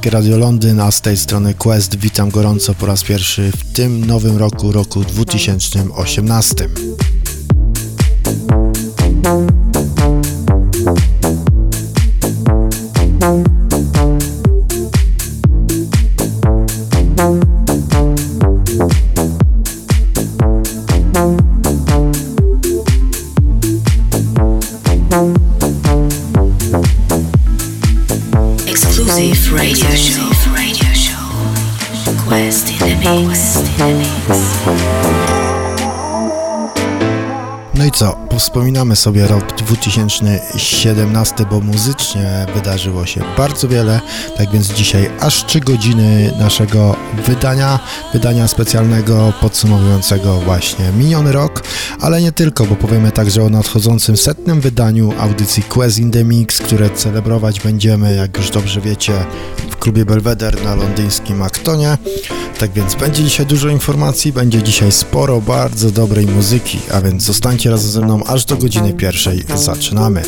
Polskie Radio Londyn, a z tej strony Quest witam gorąco po raz pierwszy w tym nowym roku, roku 2018. Wspominamy sobie rok 2017, bo muzycznie wydarzyło się bardzo wiele. Tak więc dzisiaj aż 3 godziny naszego wydania, wydania specjalnego podsumowującego właśnie miniony rok, ale nie tylko, bo powiemy także o nadchodzącym setnym wydaniu audycji Quest in the Mix, które celebrować będziemy, jak już dobrze wiecie, w klubie Belvedere na londyńskim Aktonie. Tak więc będzie dzisiaj dużo informacji, będzie dzisiaj sporo bardzo dobrej muzyki, a więc zostańcie razem ze mną aż do godziny pierwszej. Zaczynamy.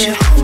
you.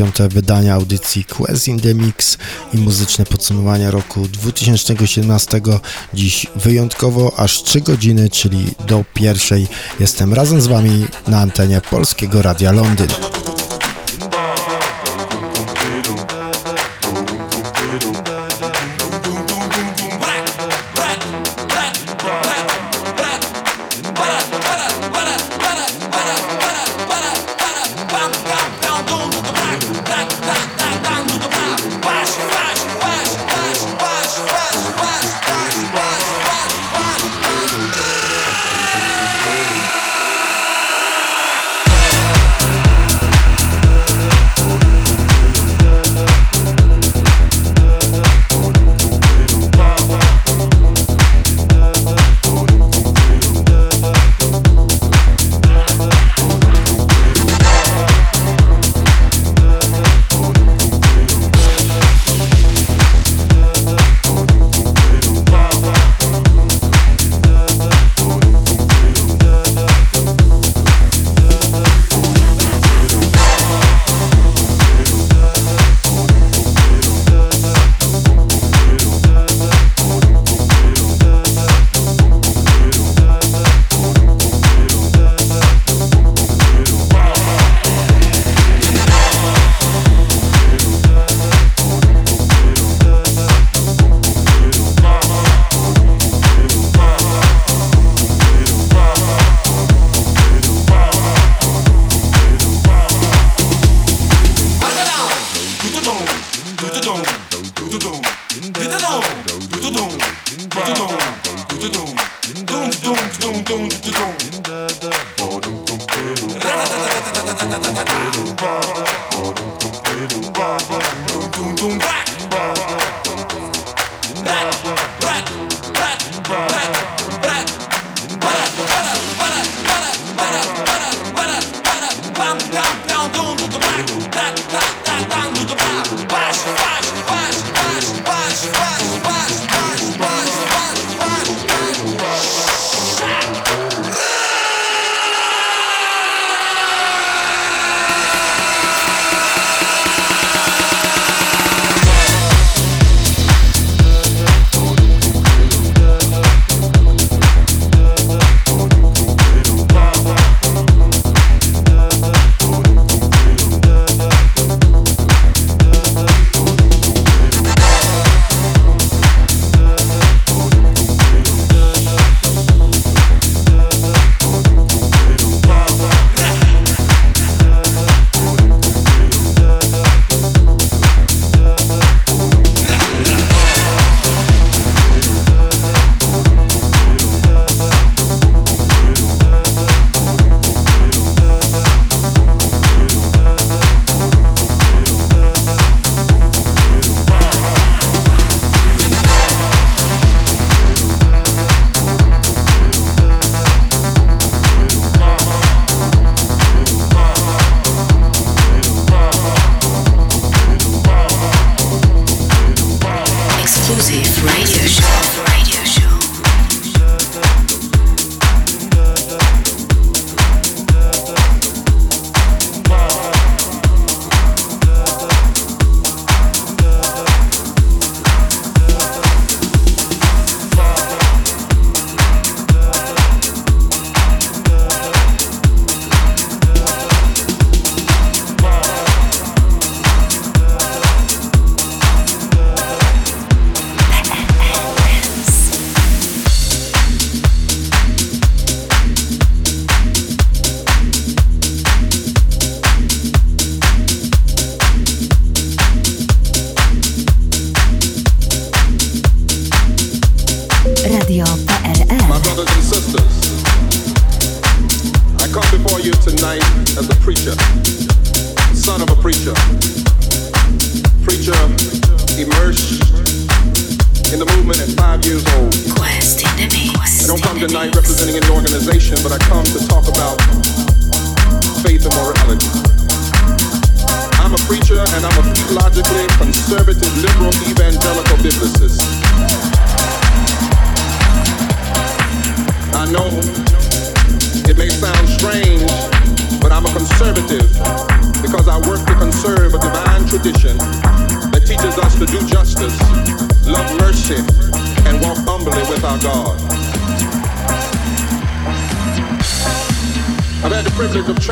90. wydanie audycji Quest in the Mix i muzyczne podsumowanie roku 2017. Dziś wyjątkowo aż 3 godziny, czyli do pierwszej. Jestem razem z Wami na antenie Polskiego Radia Londyn.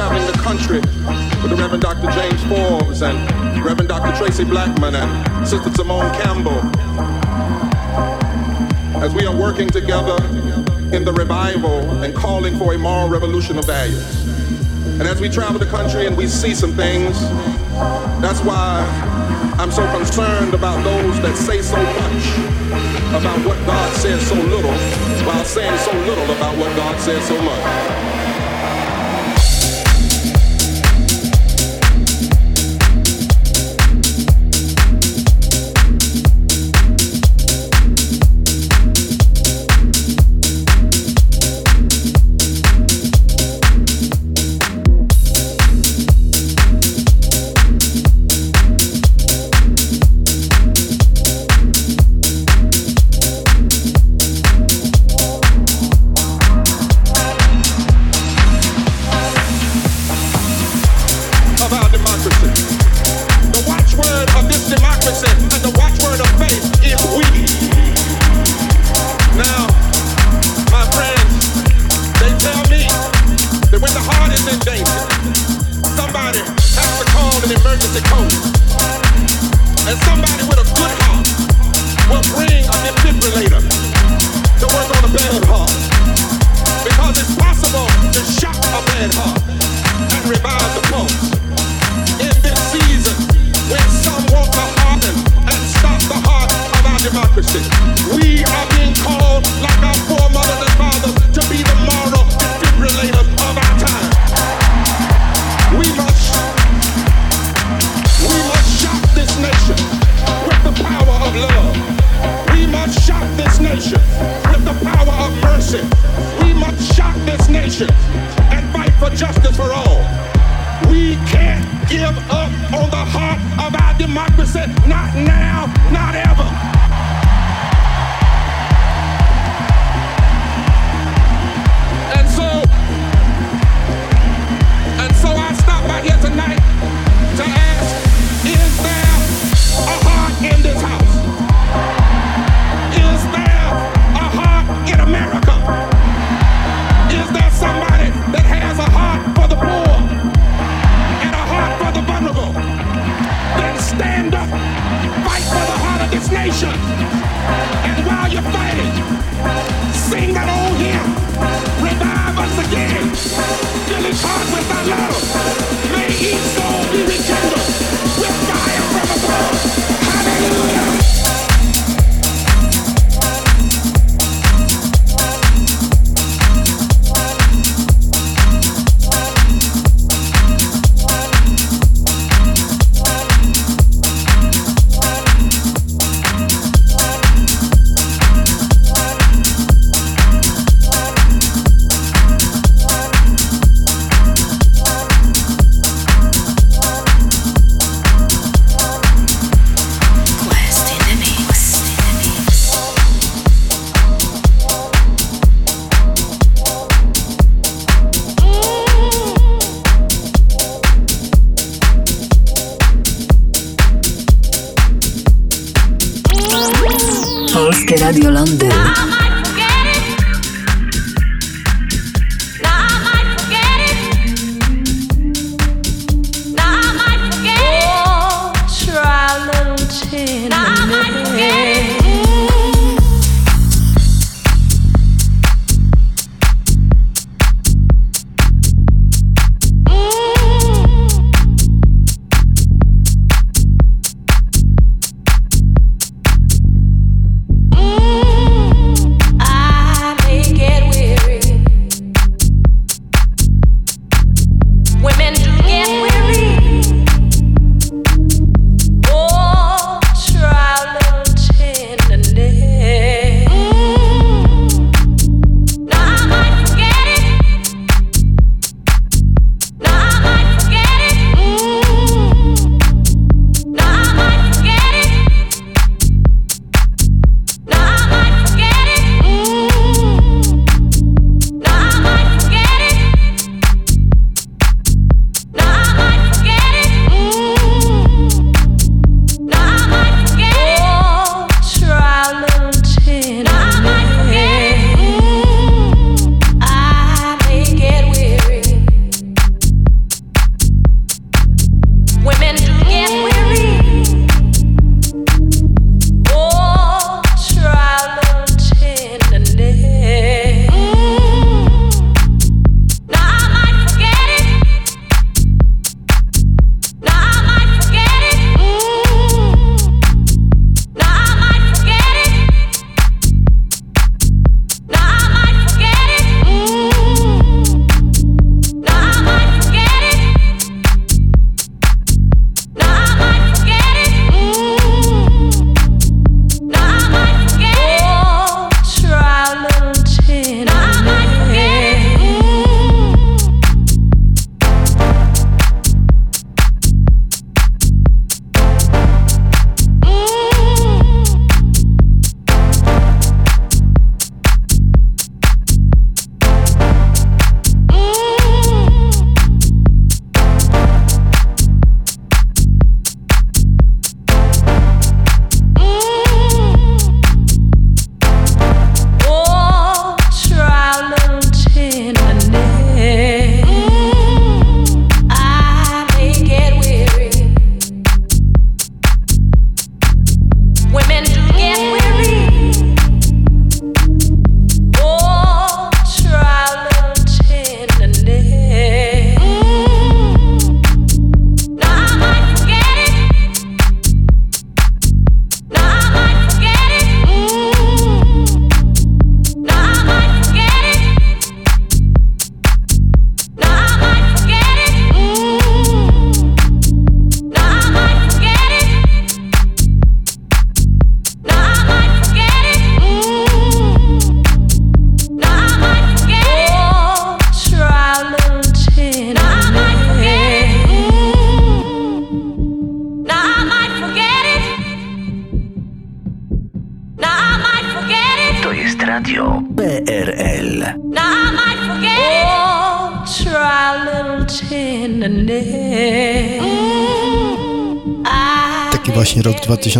Traveling the country with the Reverend Dr. James Forbes and Reverend Dr. Tracy Blackman and Sister Simone Campbell as we are working together in the revival and calling for a moral revolution of values. And as we travel the country and we see some things, that's why I'm so concerned about those that say so much about what God says so little while saying so little about what God says so much.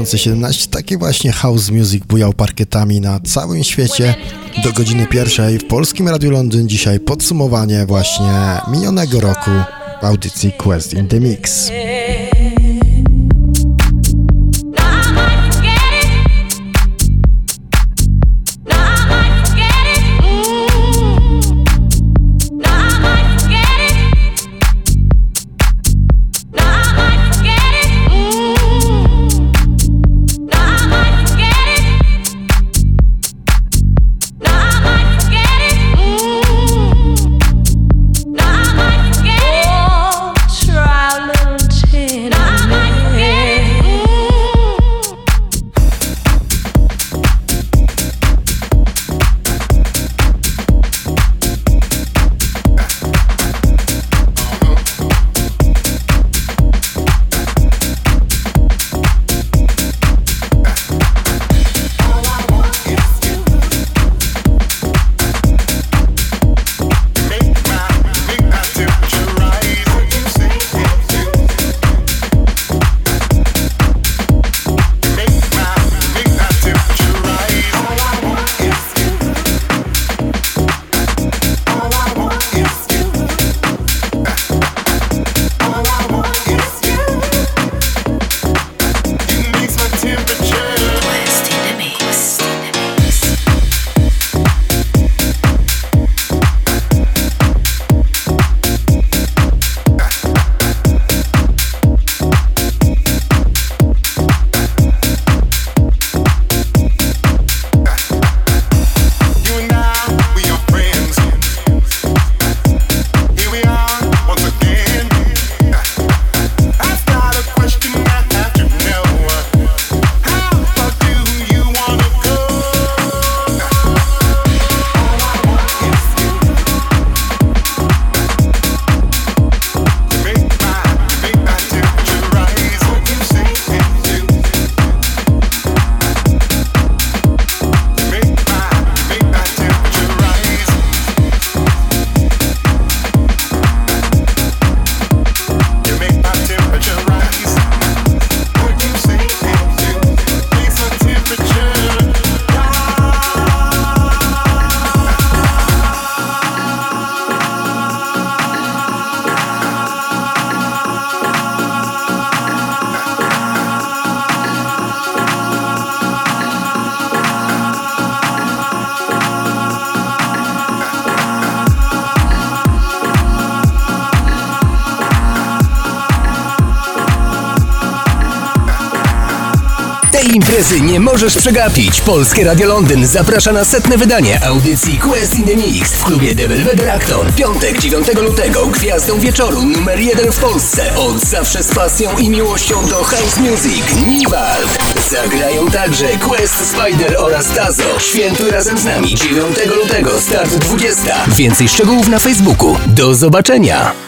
2017, taki właśnie house music bujał parkietami na całym świecie. Do godziny pierwszej w Polskim Radiu Londyn dzisiaj podsumowanie właśnie minionego roku audycji Quest in the Mix. Możesz przegapić. Polskie Radio Londyn zaprasza na setne wydanie audycji Quest in the Mix w klubie Devil Acton. Piątek 9 lutego gwiazdą wieczoru numer jeden w Polsce. Od zawsze z pasją i miłością do house music Niwald. Zagrają także Quest Spider oraz Tazo. Świętuj razem z nami 9 lutego, start 20. Więcej szczegółów na Facebooku. Do zobaczenia!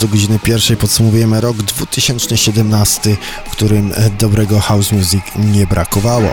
Do godziny pierwszej podsumowujemy rok 2017, w którym dobrego house music nie brakowało.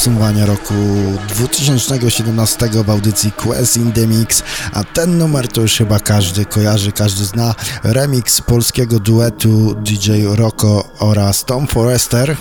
Podsumowanie roku 2017 w audycji Quest in the Mix, a ten numer to już chyba każdy kojarzy, każdy zna. Remix polskiego duetu DJ Rocco oraz Tom Forrester.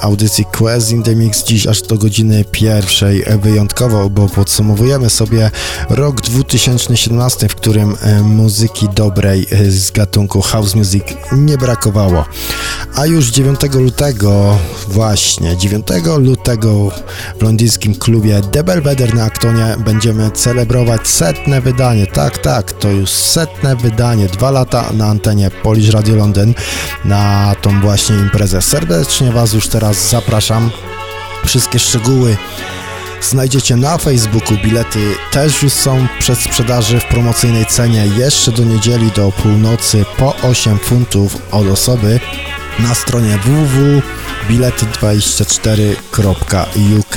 Audycji Quest in the Mix dziś aż do godziny pierwszej wyjątkowo, bo podsumowujemy sobie rok 2017, w którym e, muzyki dobrej e, z gatunku house music nie brakowało. A już 9 lutego, właśnie 9 lutego w londyńskim klubie The Belvedere na Aktonie będziemy celebrować setne wydanie. Tak, tak, to już setne wydanie. Dwa lata na antenie Polish Radio London na tą właśnie imprezę. Serdecznie Was już teraz zapraszam. Wszystkie szczegóły znajdziecie na Facebooku. Bilety też już są przed sprzedaży w promocyjnej cenie jeszcze do niedzieli do północy po 8 funtów od osoby na stronie www.bilety24.uk.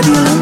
Babylon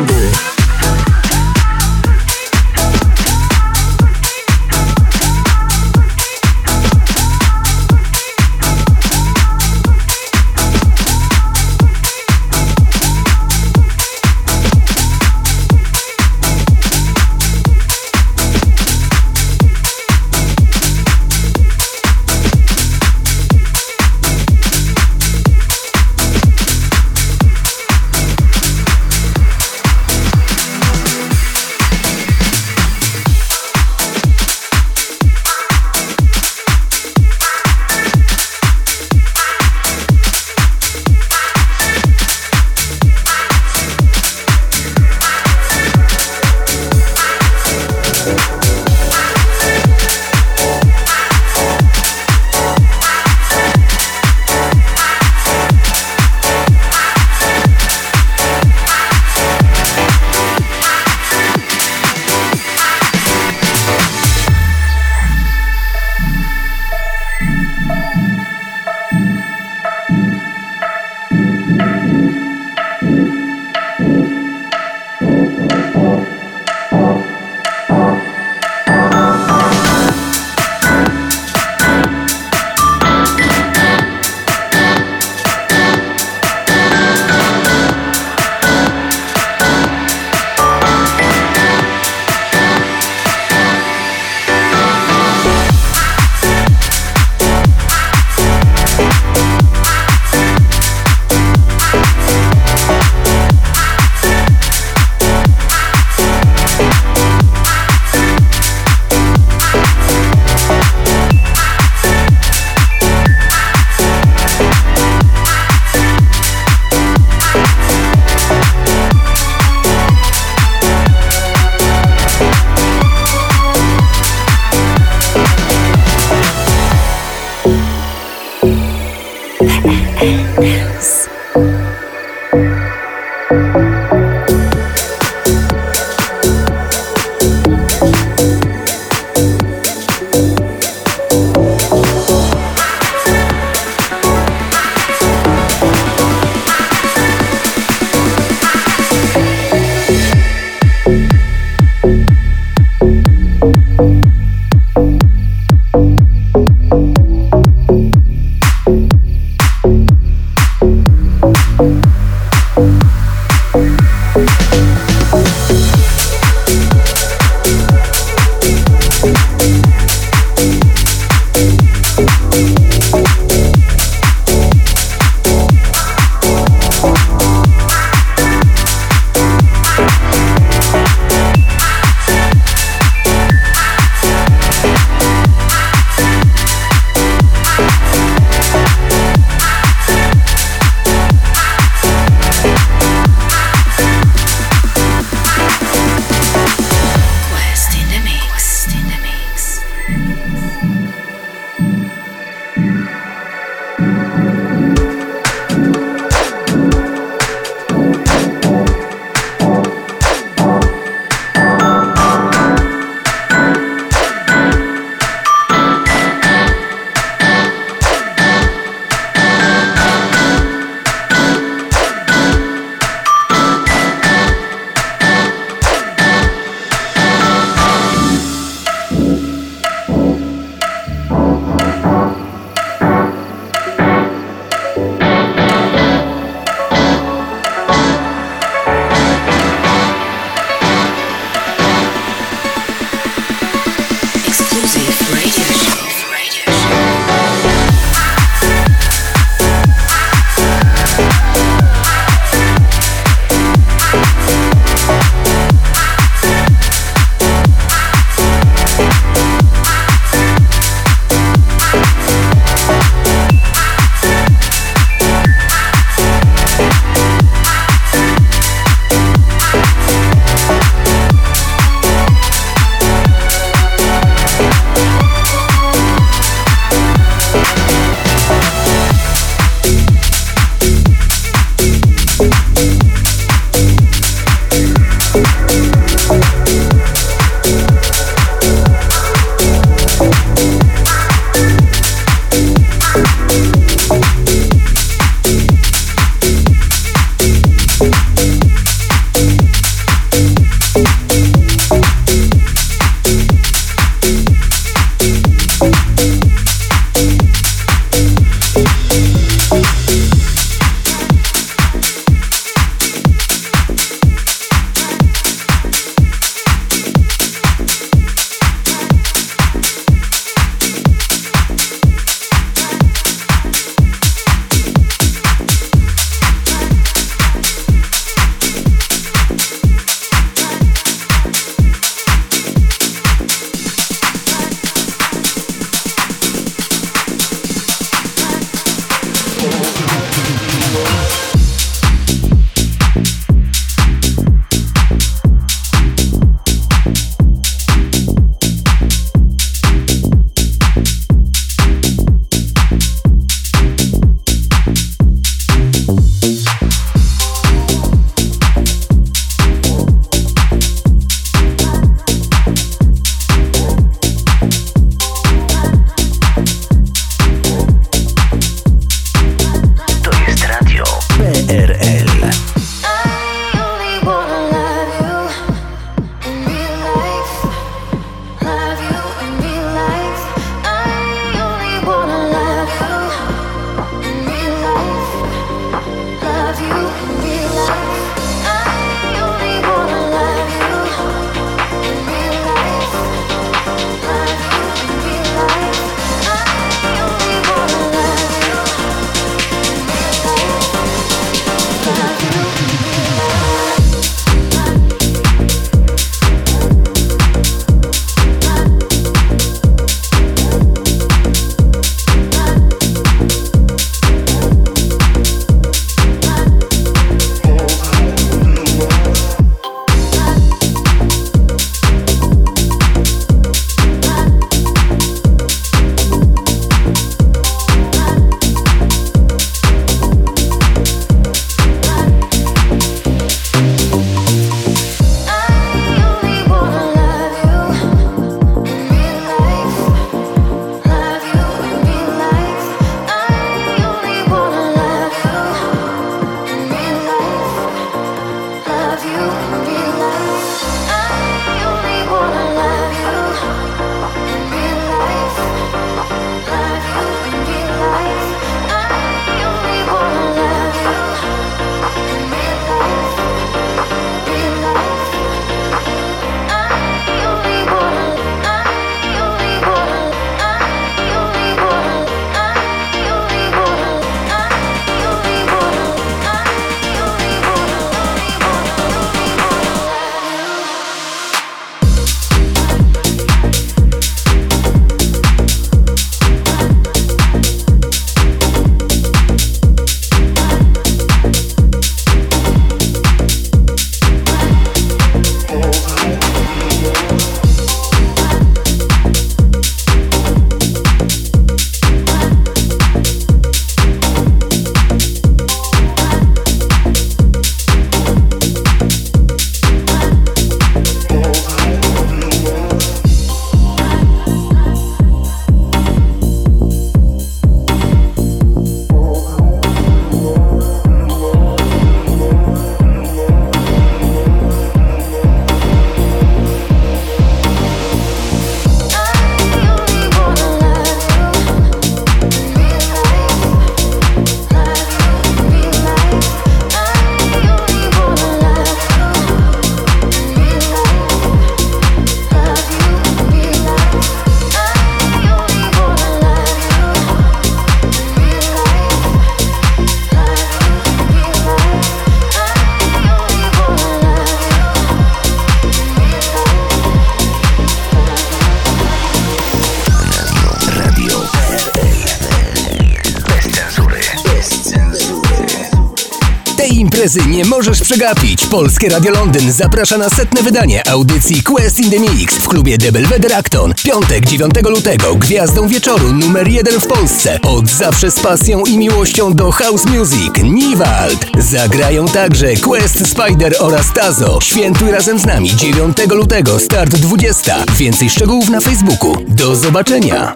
Nie możesz przegapić. Polskie Radio Londyn zaprasza na setne wydanie audycji Quest in the Mix w klubie The Belvedere Acton. Piątek 9 lutego, gwiazdą wieczoru numer jeden w Polsce. Od zawsze z pasją i miłością do house music. Niwald. Zagrają także Quest Spider oraz Tazo. Świętuj razem z nami 9 lutego, start 20. Więcej szczegółów na Facebooku. Do zobaczenia.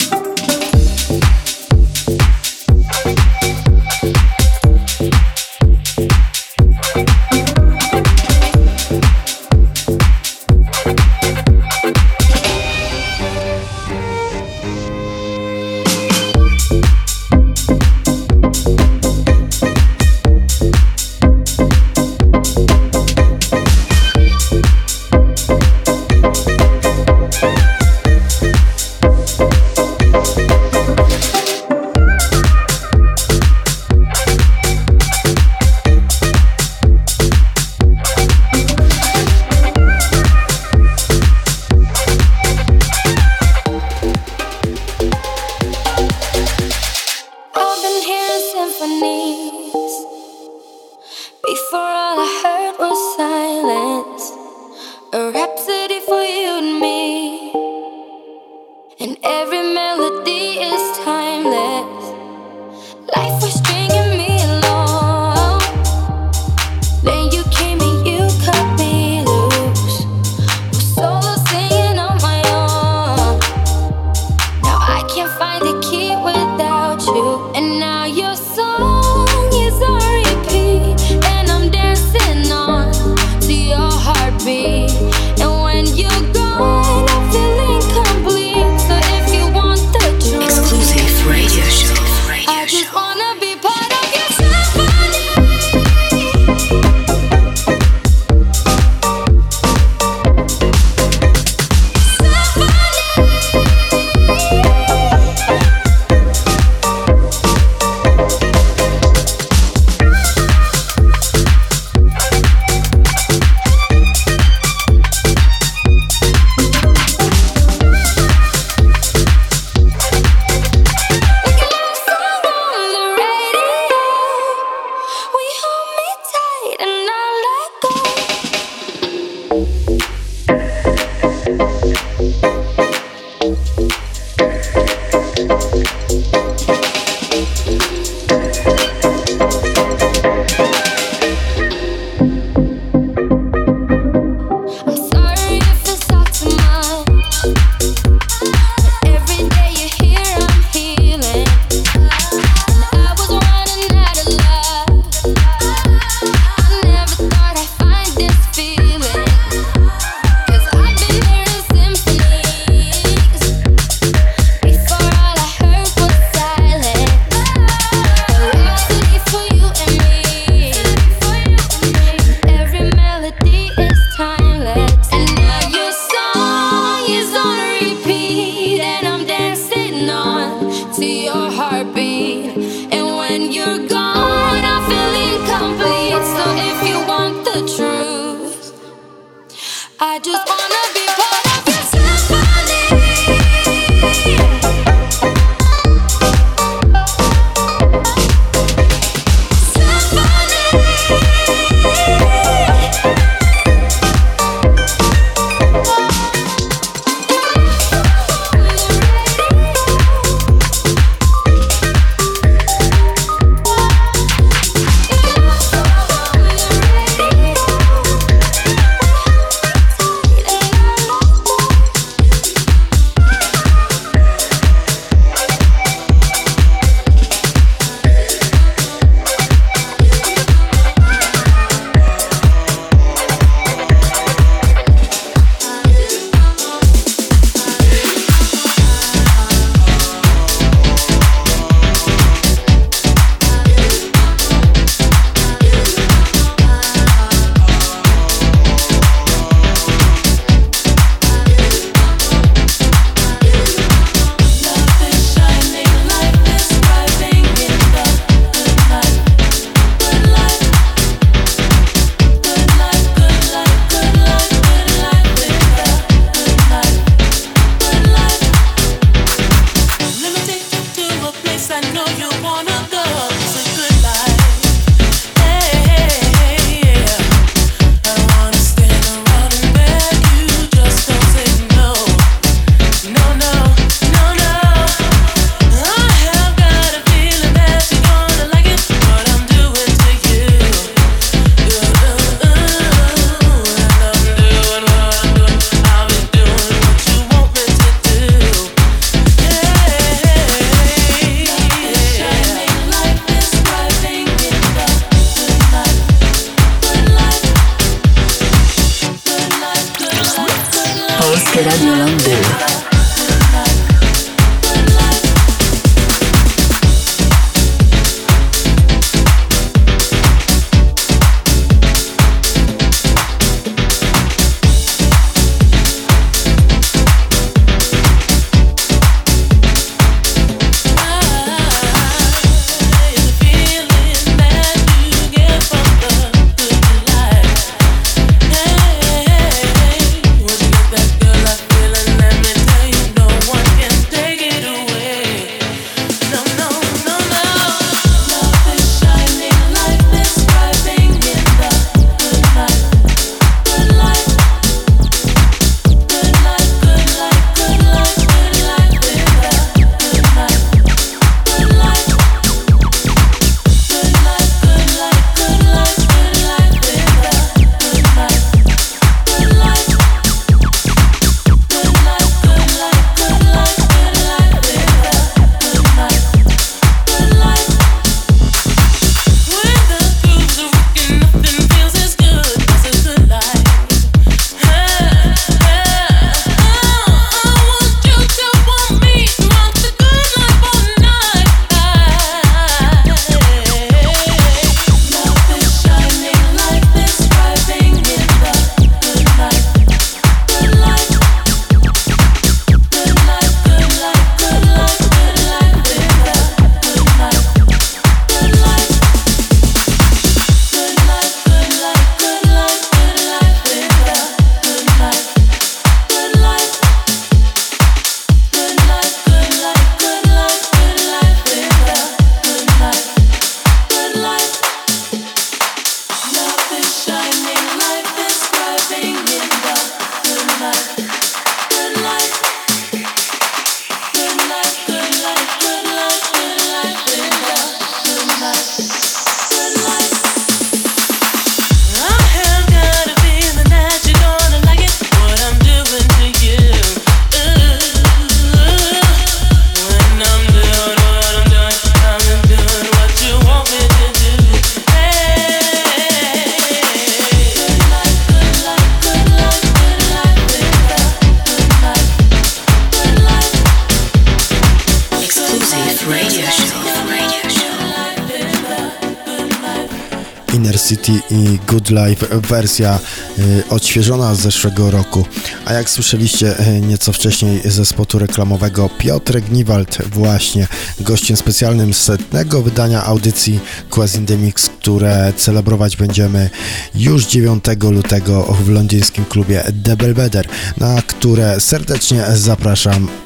Live wersja y, odświeżona z zeszłego roku. A jak słyszeliście y, nieco wcześniej ze spotu reklamowego, Piotr Gniwald właśnie gościem specjalnym setnego wydania audycji Quasi The Mix, które celebrować będziemy już 9 lutego w londyńskim klubie The Belvedere, na które serdecznie zapraszam.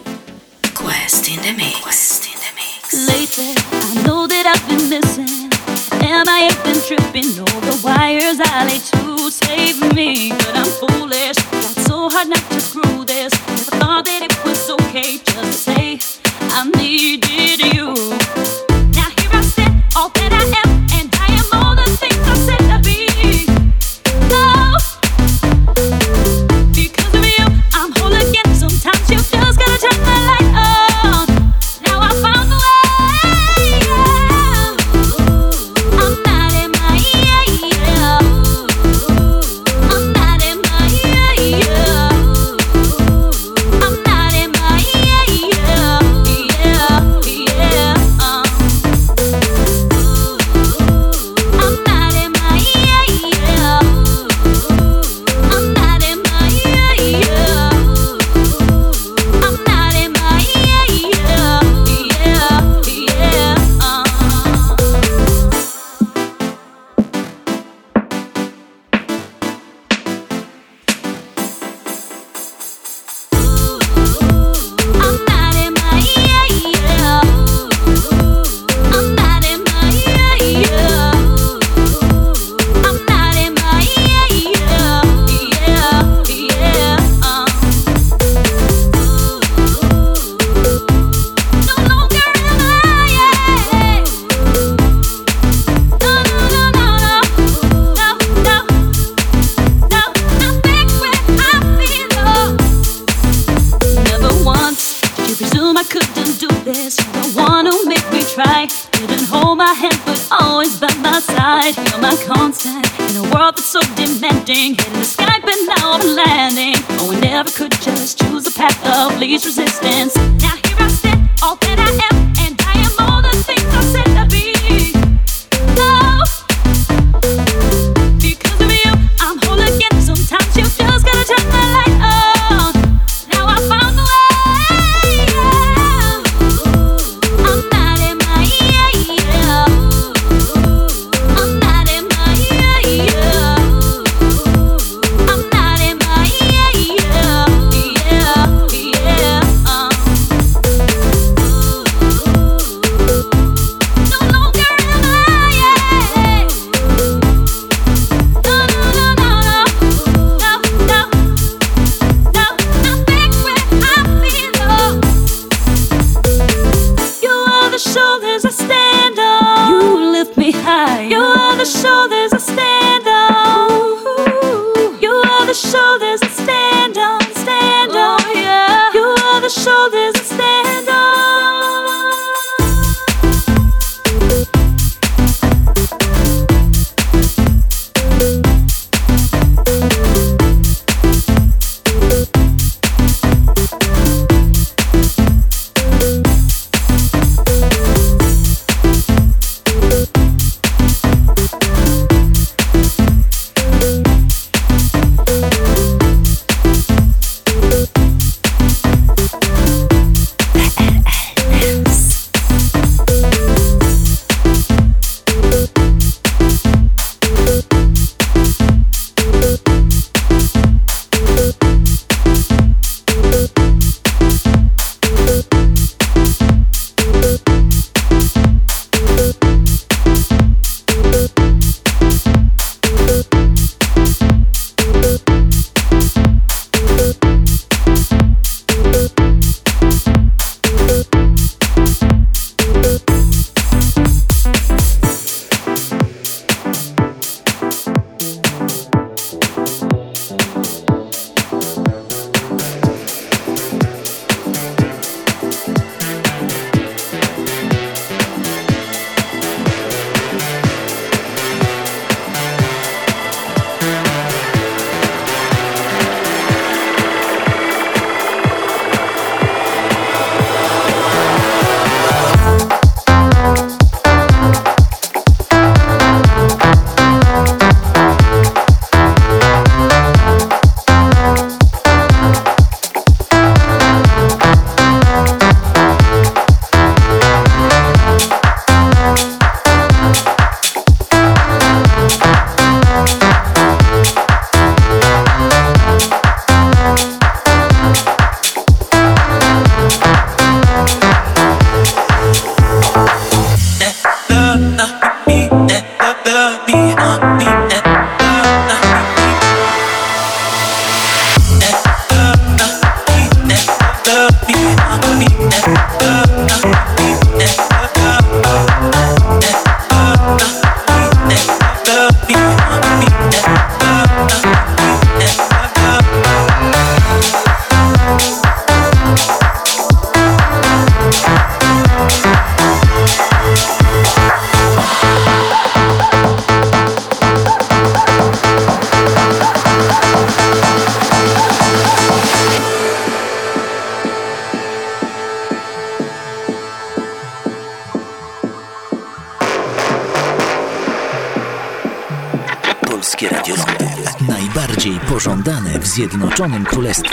Zjednoczonym Królestwie.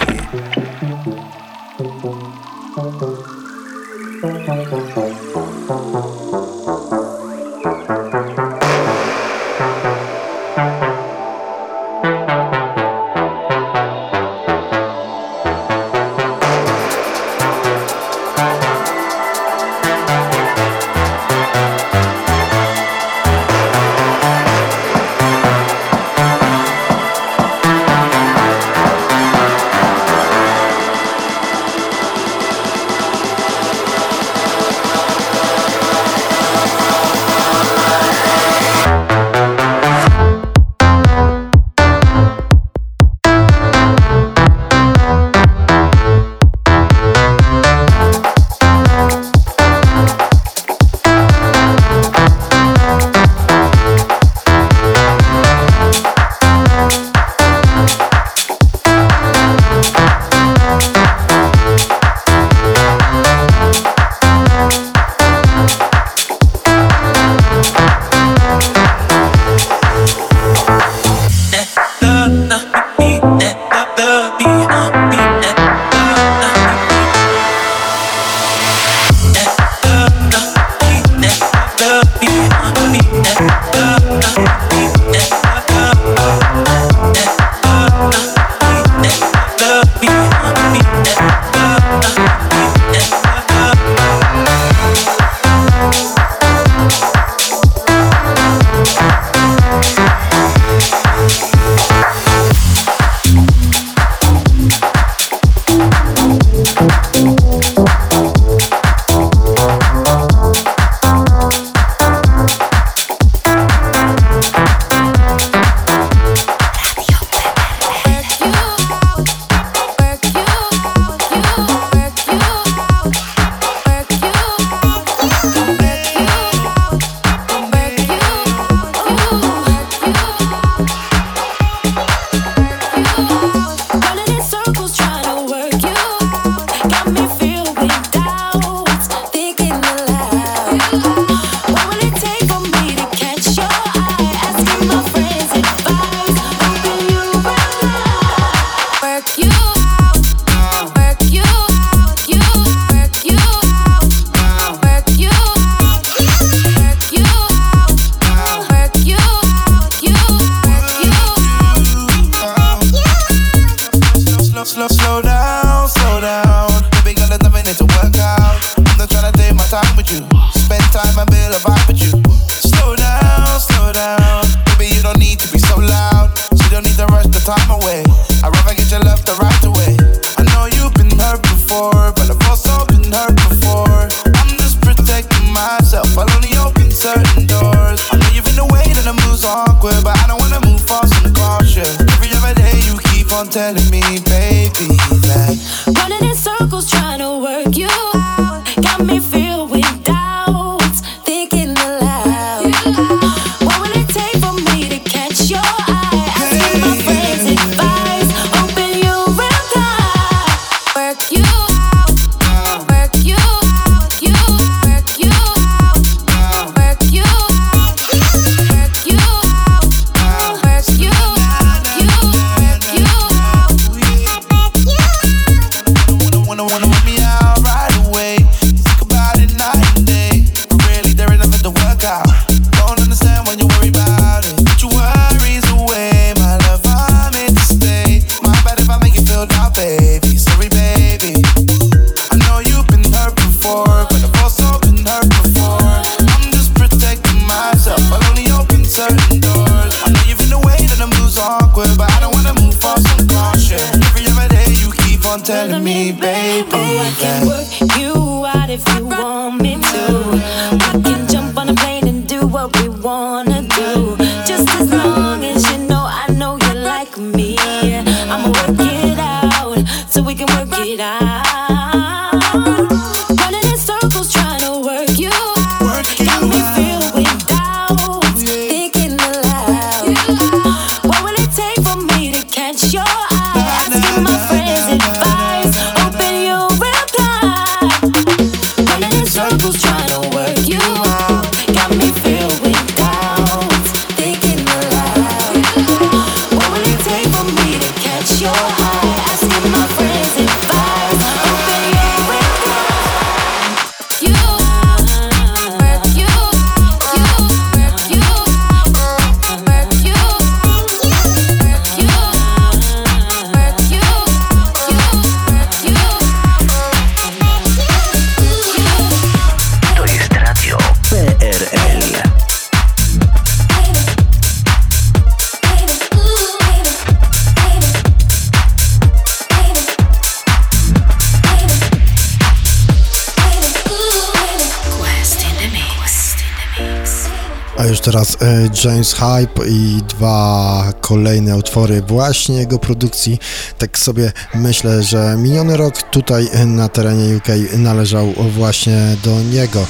awkward, but I don't wanna move fast, I'm. Every other day you keep on telling me, baby, oh, I E, James Hype i dwa kolejne utwory właśnie jego produkcji. Tak sobie myślę, że miniony rok tutaj na terenie UK należał właśnie do niego.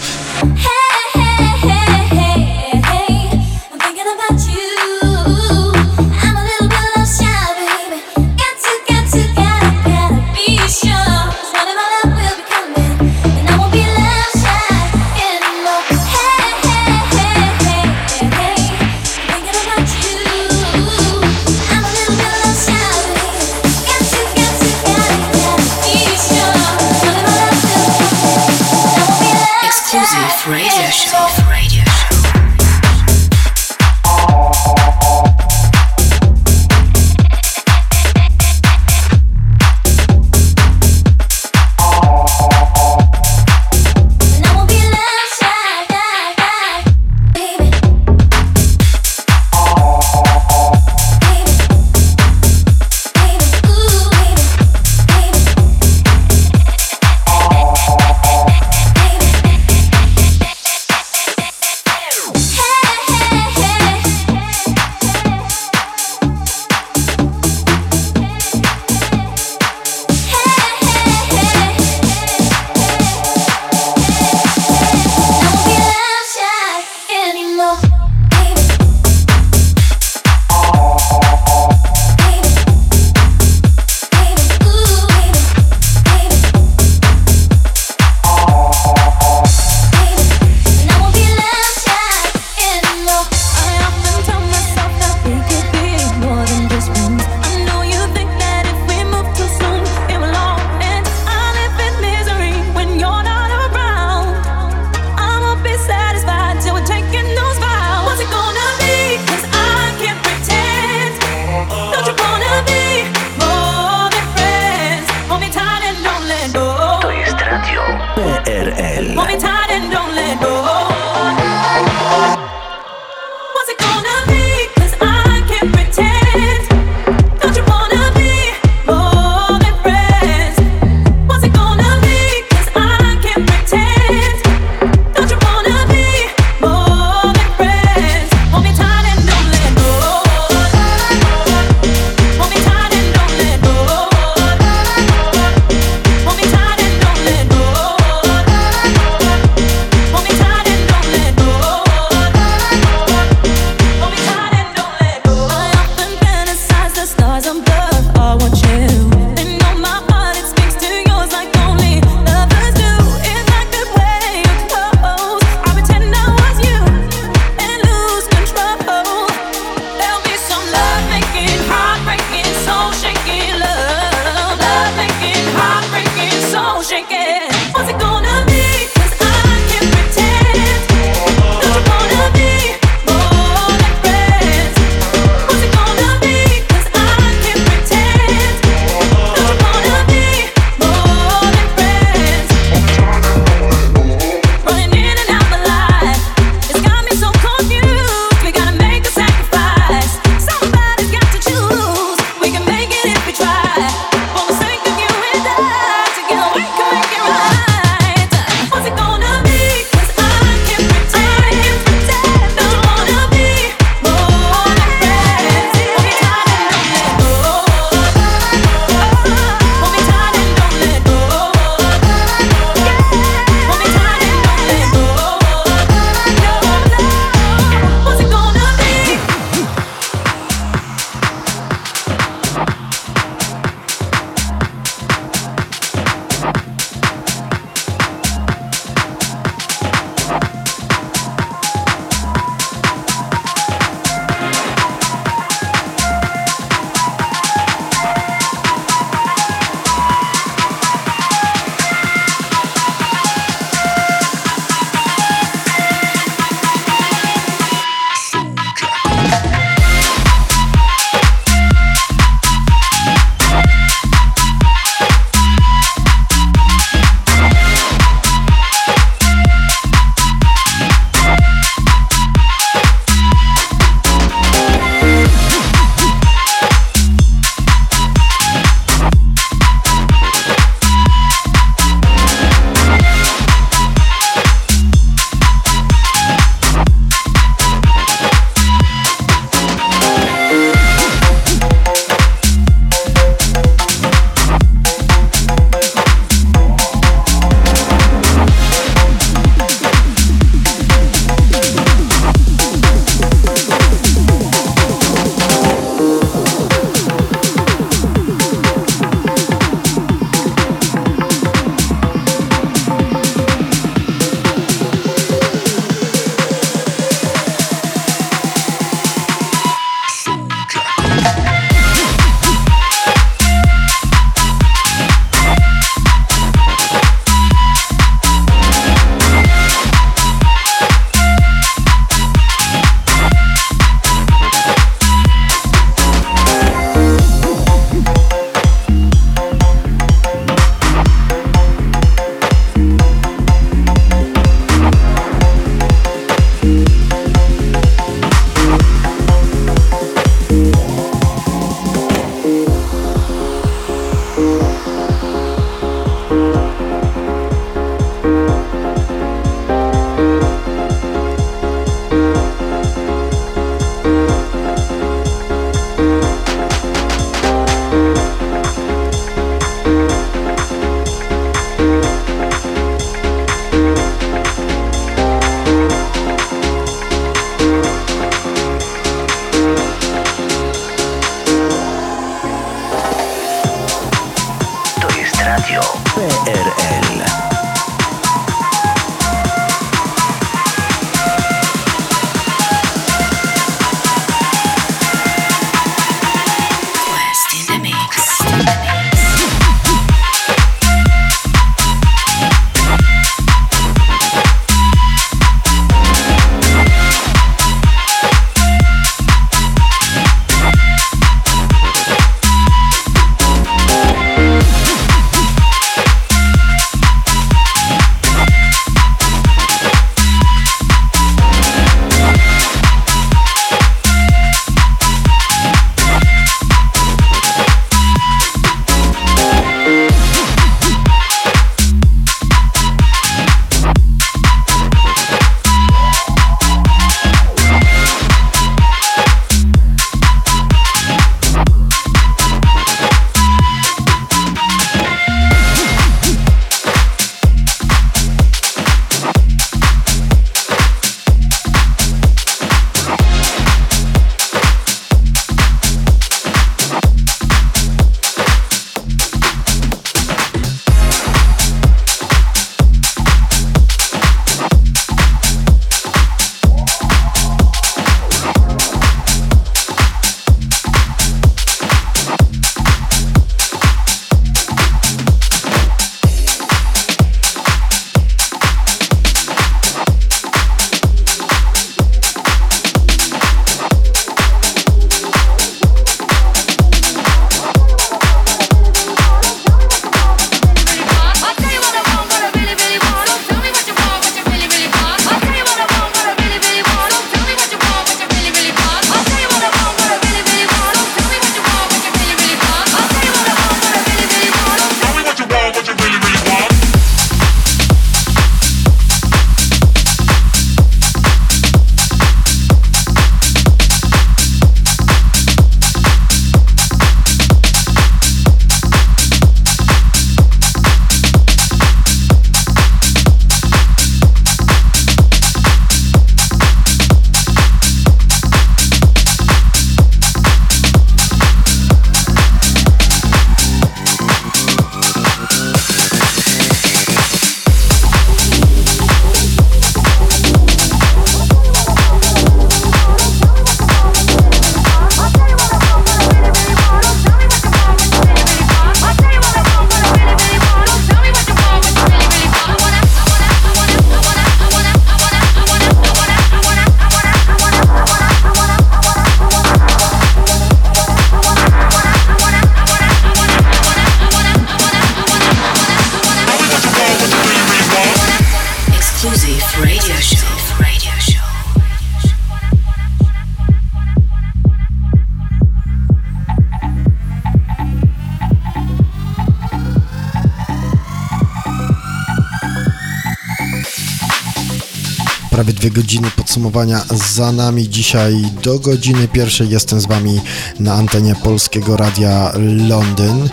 Prawie dwie godziny podsumowania za nami. Dzisiaj do godziny pierwszej jestem z Wami na antenie Polskiego Radia Londyn.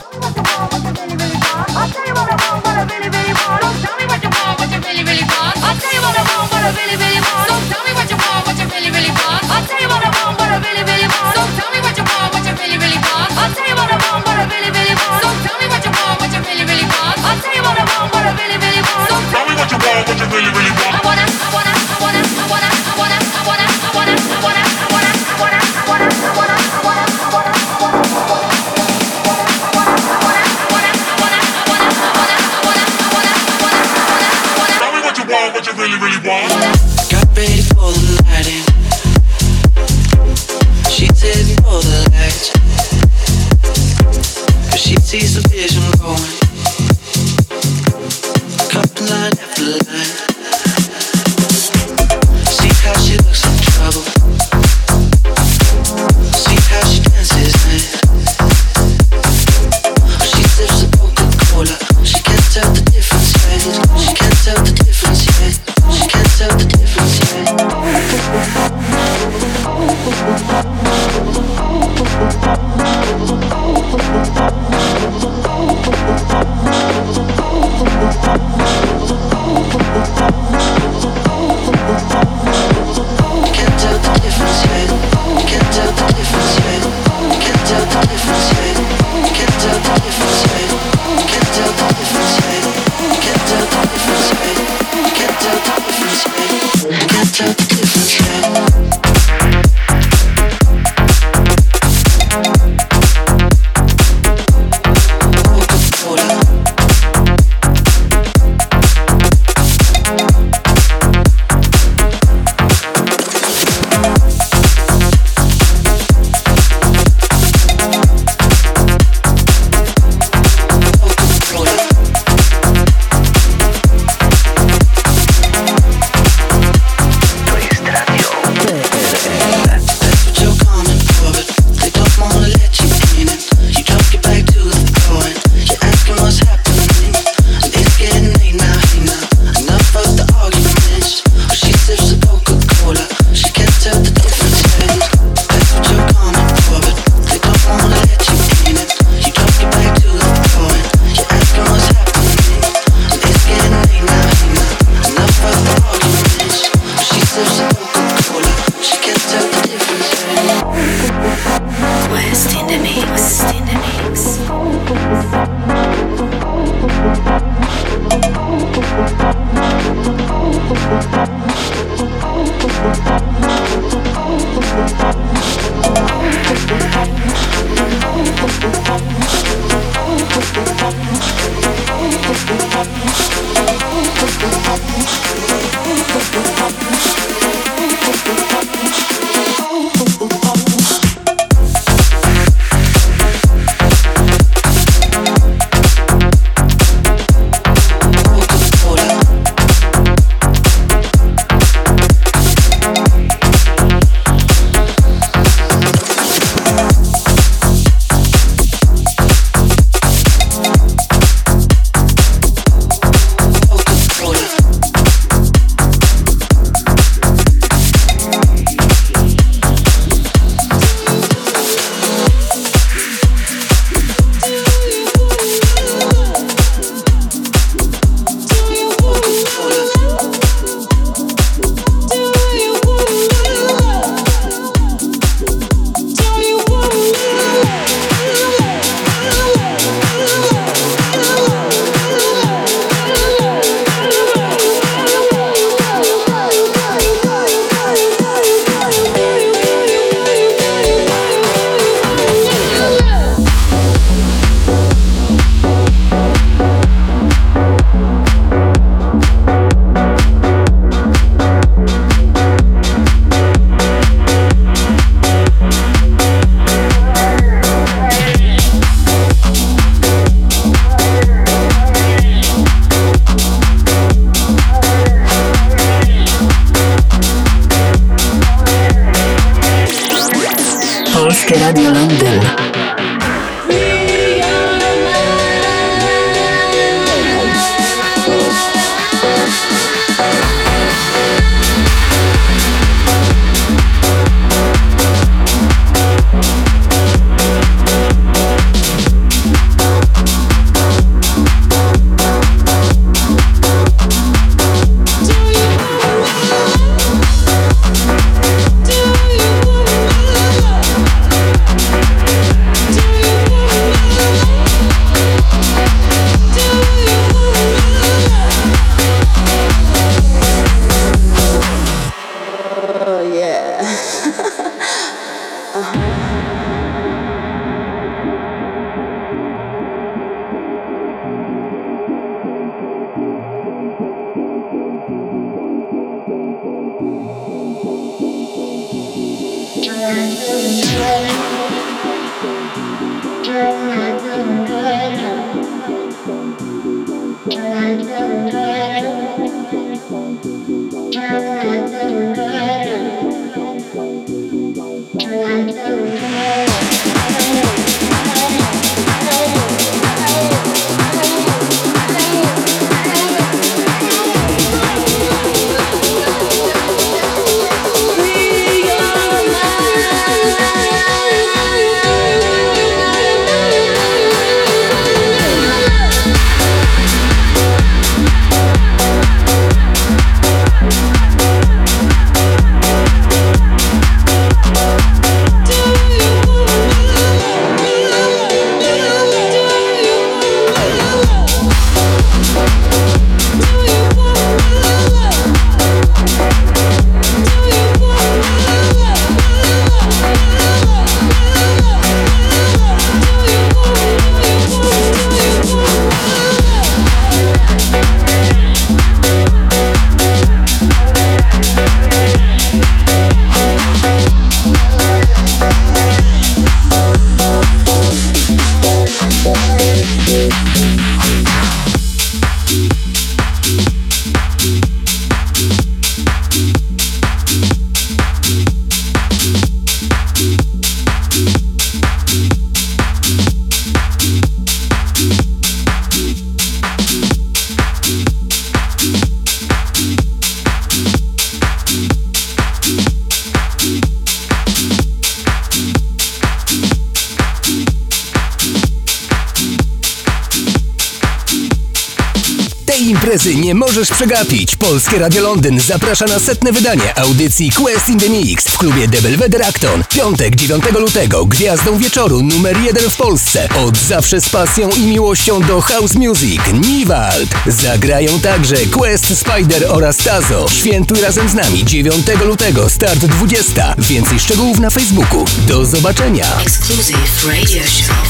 Możesz przegapić. Polskie Radio Londyn zaprasza na setne wydanie audycji Quest in the Mix w klubie The Belvedere Acton. Piątek 9 lutego, gwiazdą wieczoru numer jeden w Polsce. Od zawsze z pasją i miłością do house music. Niwald. Zagrają także Quest Spider oraz Tazo. Świętuj razem z nami 9 lutego, start 20. Więcej szczegółów na Facebooku. Do zobaczenia. Exclusive radio show.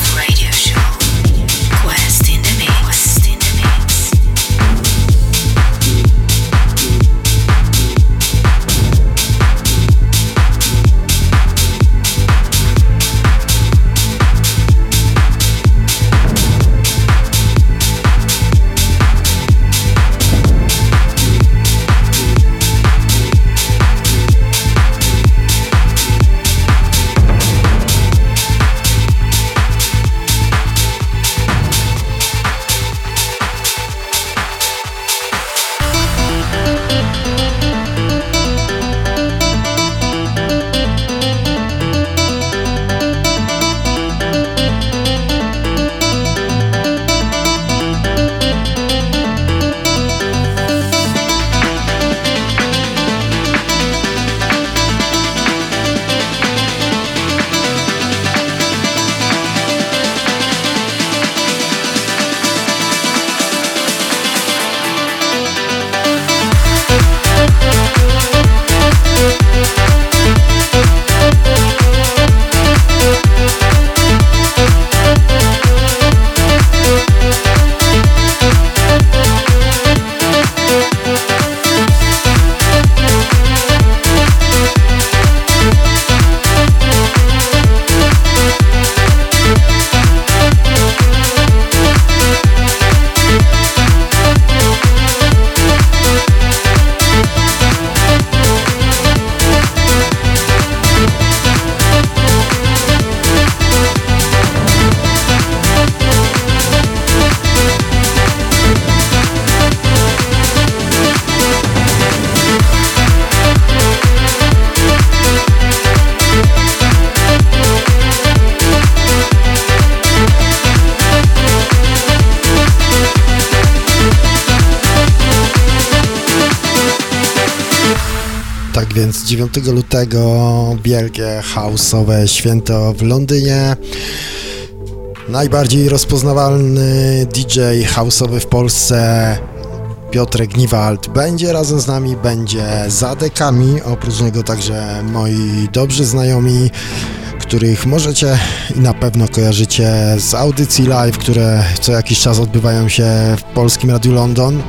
Lutego wielkie house'owe święto w Londynie. Najbardziej rozpoznawalny DJ house'owy w Polsce Piotrek Niwald będzie razem z nami, będzie za dekami, oprócz niego także moi dobrzy znajomi, których możecie i na pewno kojarzycie z audycji live, które co jakiś czas odbywają się w Polskim Radiu London,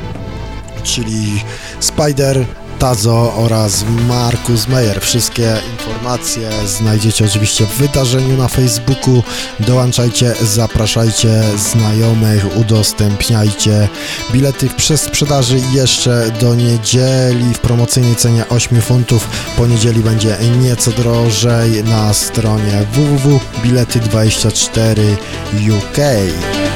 czyli Spider, Tazo oraz Markus Meyer. Wszystkie informacje znajdziecie oczywiście w wydarzeniu na Facebooku. Dołączajcie, zapraszajcie znajomych, udostępniajcie bilety w przesprzedaży jeszcze do niedzieli w promocyjnej cenie 8 funtów. Po niedzieli będzie nieco drożej na stronie www.bilety24uk.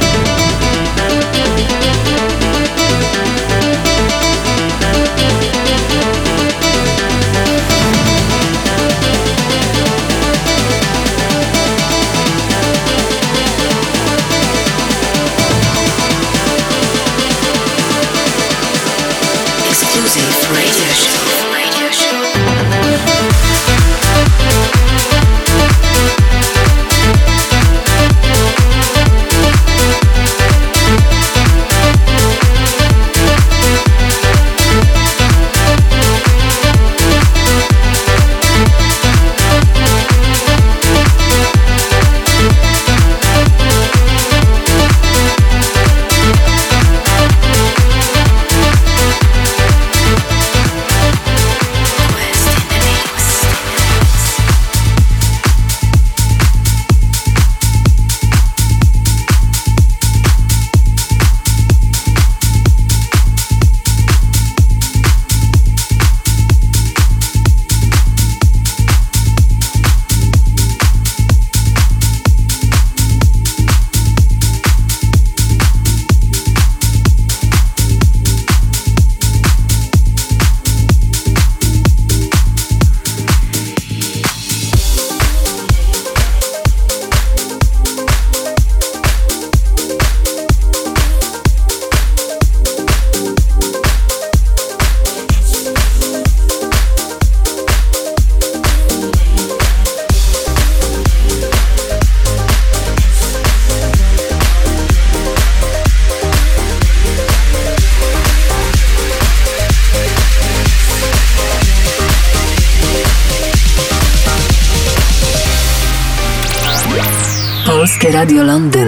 Radio Londyn.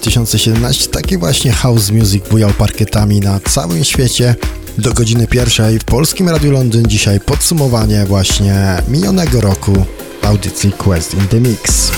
2017 taki właśnie house music bujał parkietami na całym świecie. Do godziny pierwszej w Polskim Radiu Londyn dzisiaj podsumowanie właśnie minionego roku audycji Quest in the Mix.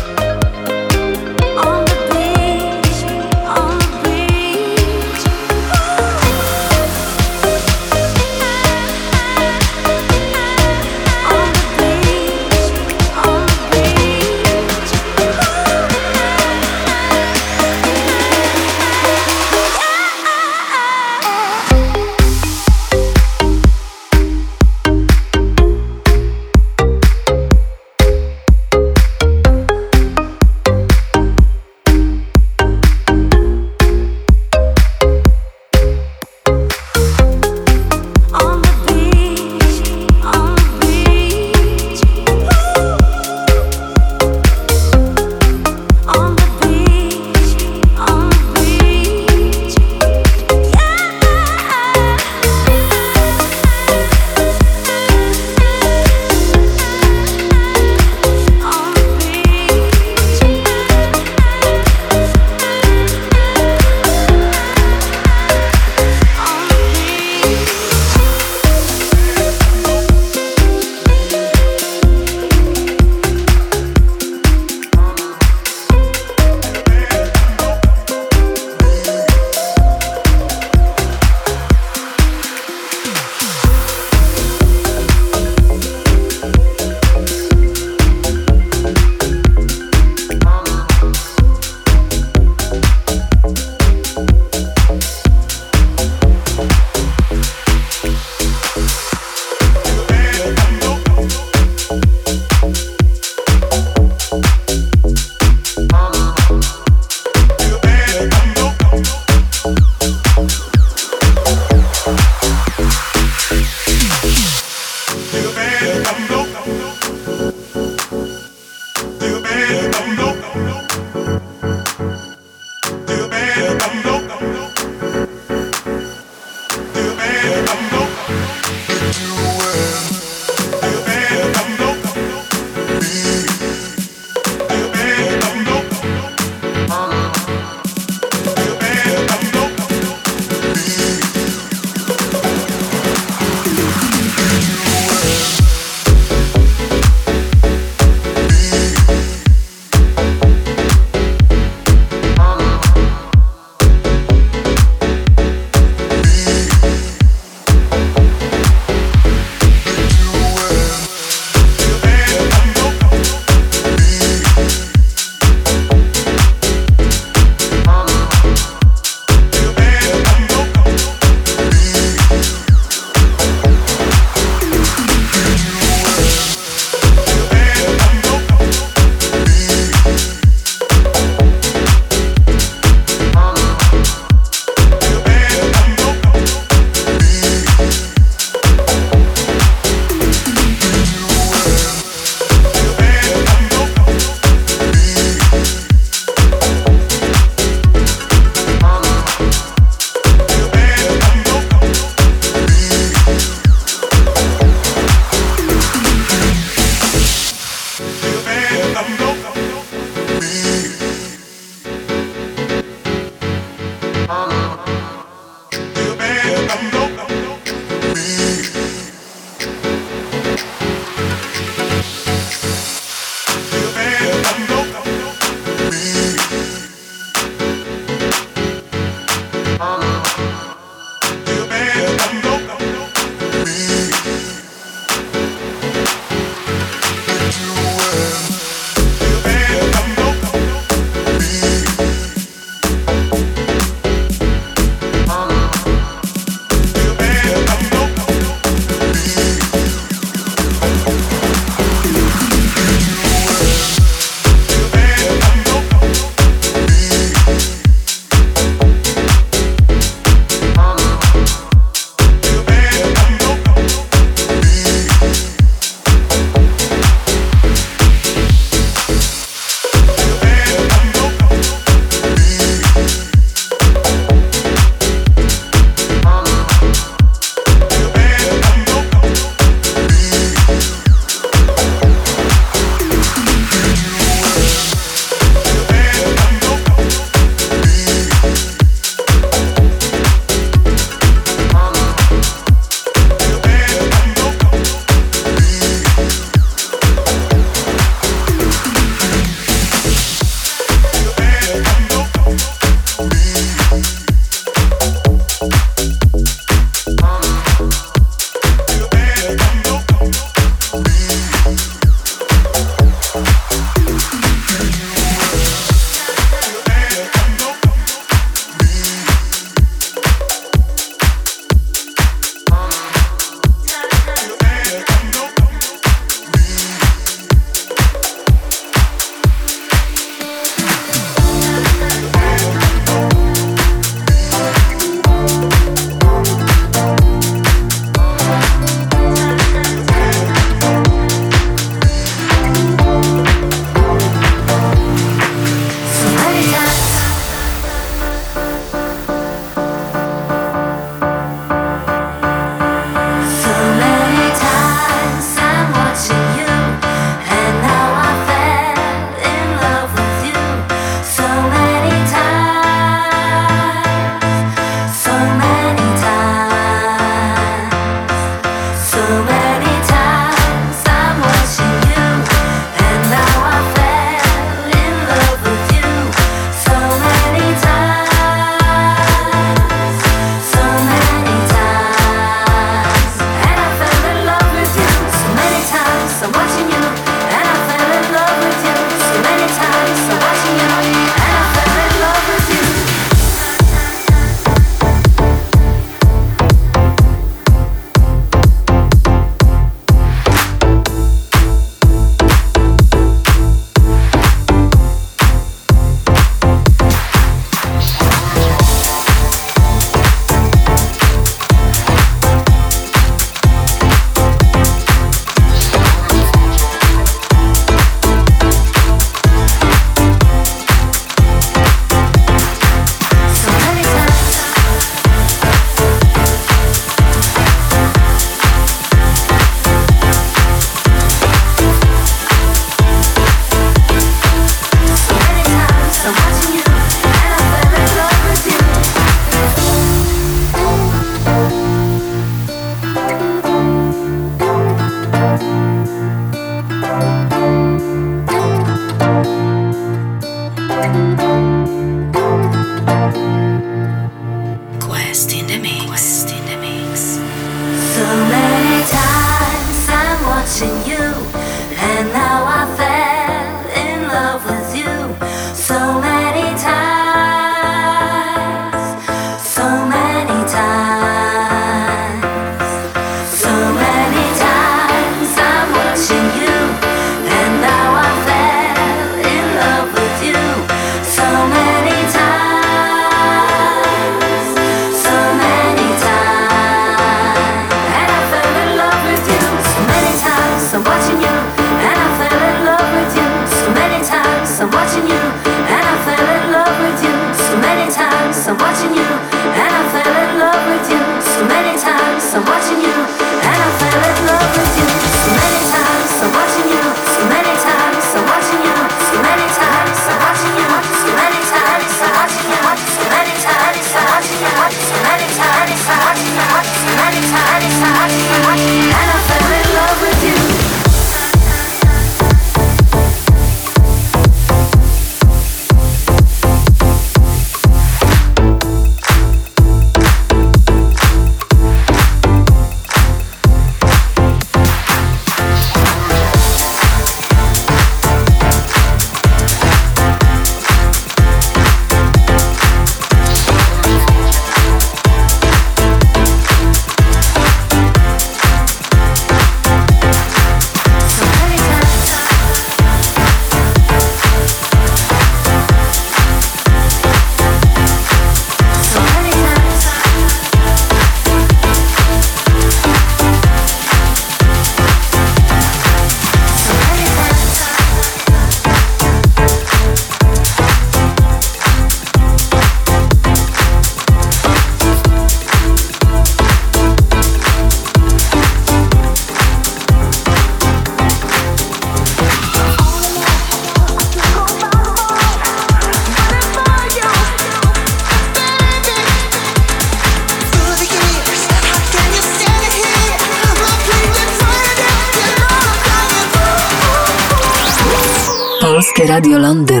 Radio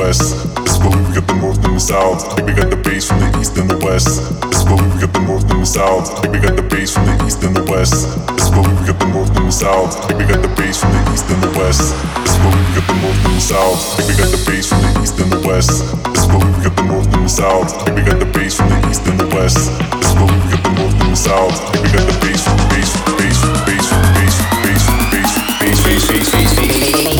west. is where we got the north and the south. I think we got the base from the east and the west. This is where we got the north and the south. I think we got the base from the east and the west. This is where we got the north and the south. I think we got the base from the east and the west. This is where we got the north and the south. I think we got the base from the east and the west. This is where we got the north and the south. I think we got the base from the east and the west. It's where we got the north and the south. I we got the base from the base, base, base, base, base, base, base, base, base, base, base.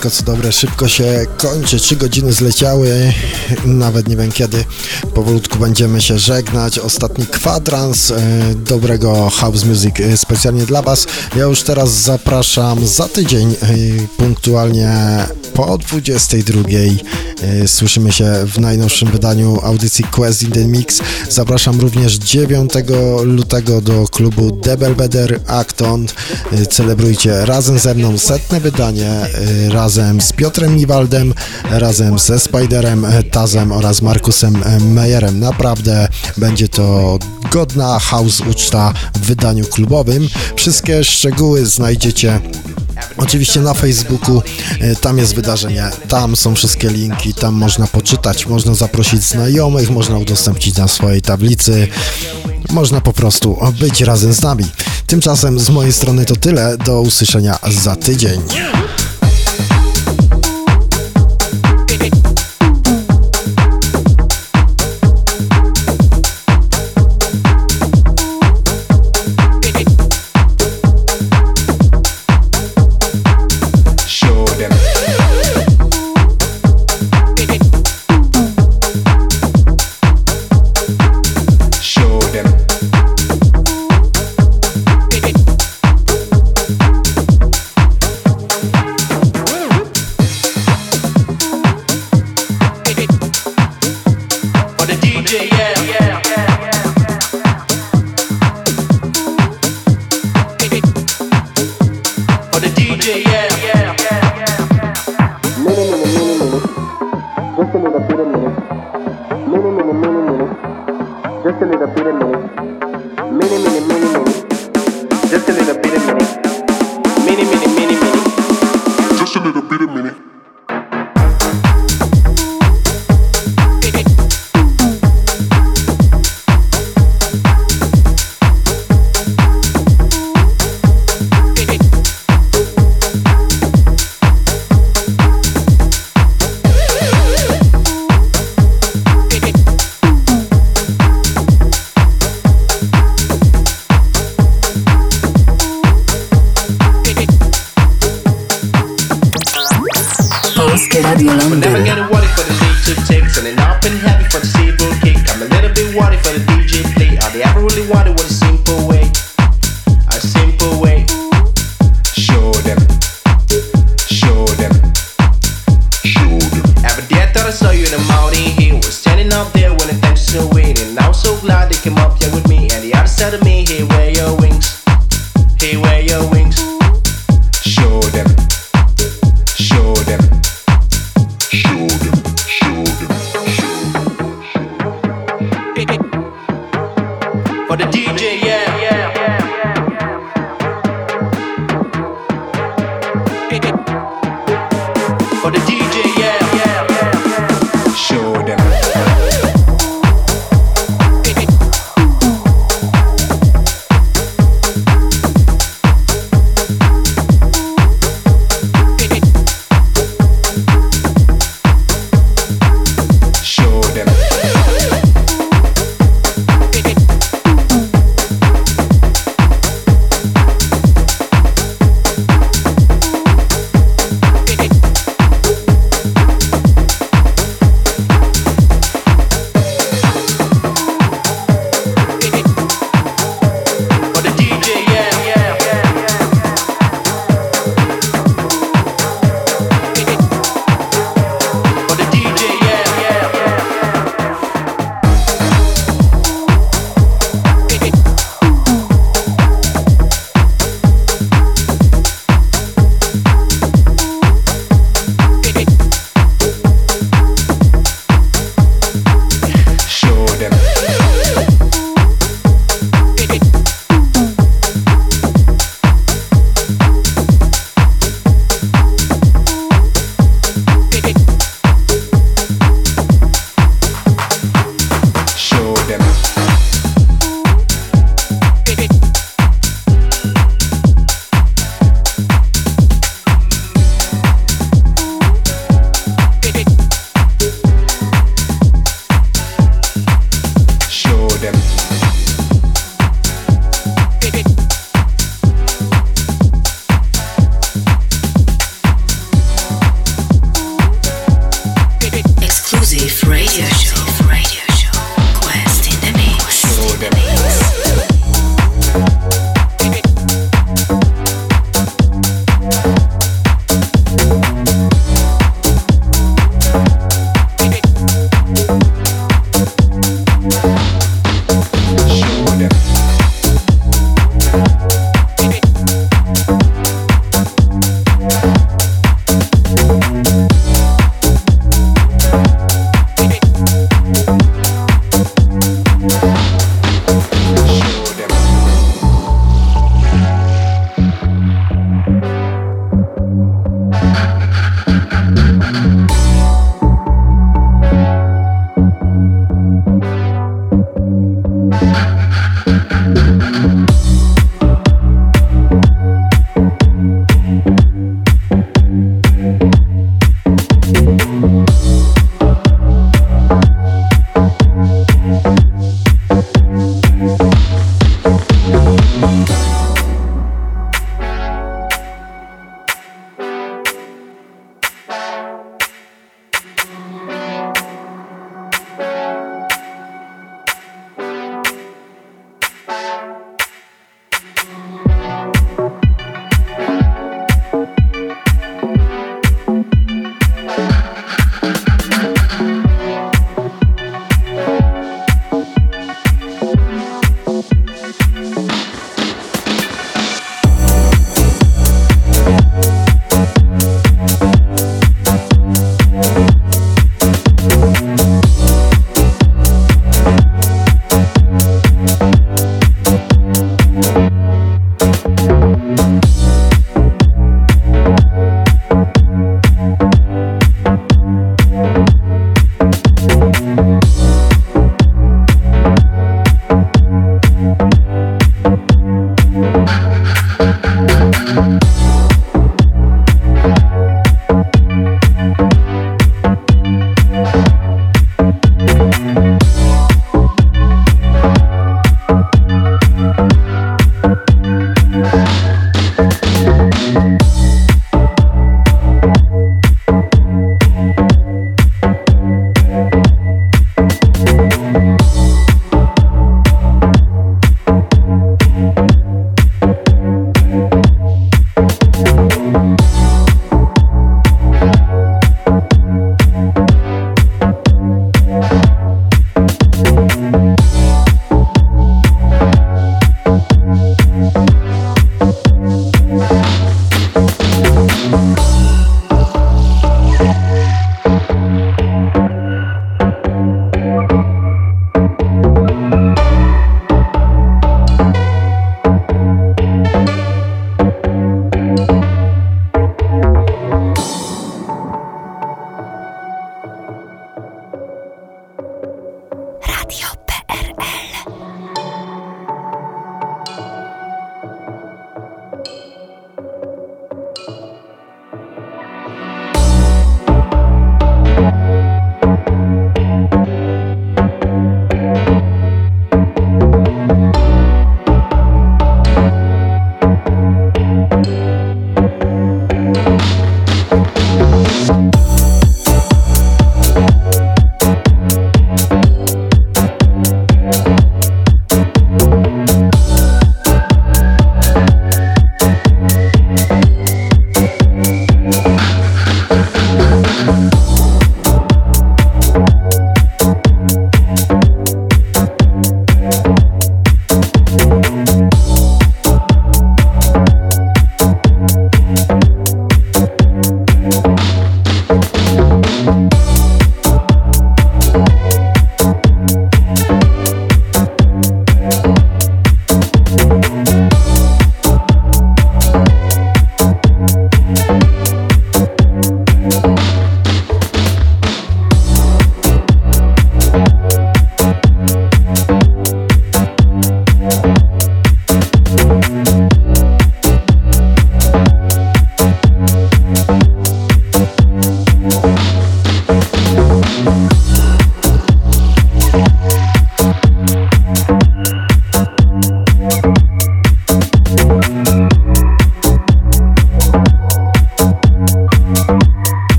Wszystko co dobre szybko się kończy. Trzy godziny zleciały, nawet nie wiem kiedy. Powolutku będziemy się żegnać. Ostatni kwadrans e, dobrego house music e, specjalnie dla Was. Ja już teraz zapraszam za tydzień punktualnie po 22. Słyszymy się w najnowszym wydaniu audycji Quest in the Mix. Zapraszam również 9 lutego do klubu The Belvedere Acton. Celebrujcie razem ze mną setne wydanie Y, razem z Piotrem Niwaldem, razem ze Spiderem Tazem oraz Markusem Meyerem. Naprawdę będzie to godna house uczta w wydaniu klubowym. Wszystkie szczegóły znajdziecie Oczywiście na Facebooku, y, tam jest wydarzenie, tam są wszystkie linki, tam można poczytać, można zaprosić znajomych, można udostępnić na swojej tablicy, można po prostu być razem z nami. Tymczasem z mojej strony to tyle, do usłyszenia za tydzień.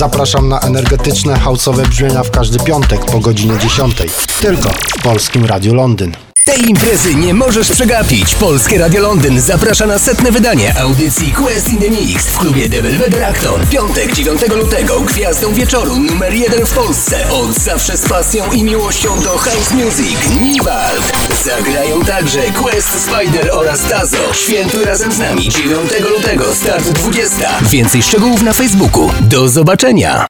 Zapraszam na energetyczne, houseowe brzmienia w każdy piątek po godzinie 10. Tylko w Polskim Radiu Londyn. Tej imprezy nie możesz przegapić. Polskie Radio Londyn zaprasza na setne wydanie audycji Quest in the Mix w klubie Devil Redrakton. Piątek 9 lutego gwiazdą wieczoru numer jeden w Polsce. Od zawsze z pasją i miłością do house music Niwald. Zagrają także Quest Spider oraz Tazo. Świętuj razem z nami 9 lutego, start 20. Więcej szczegółów na Facebooku. Do zobaczenia!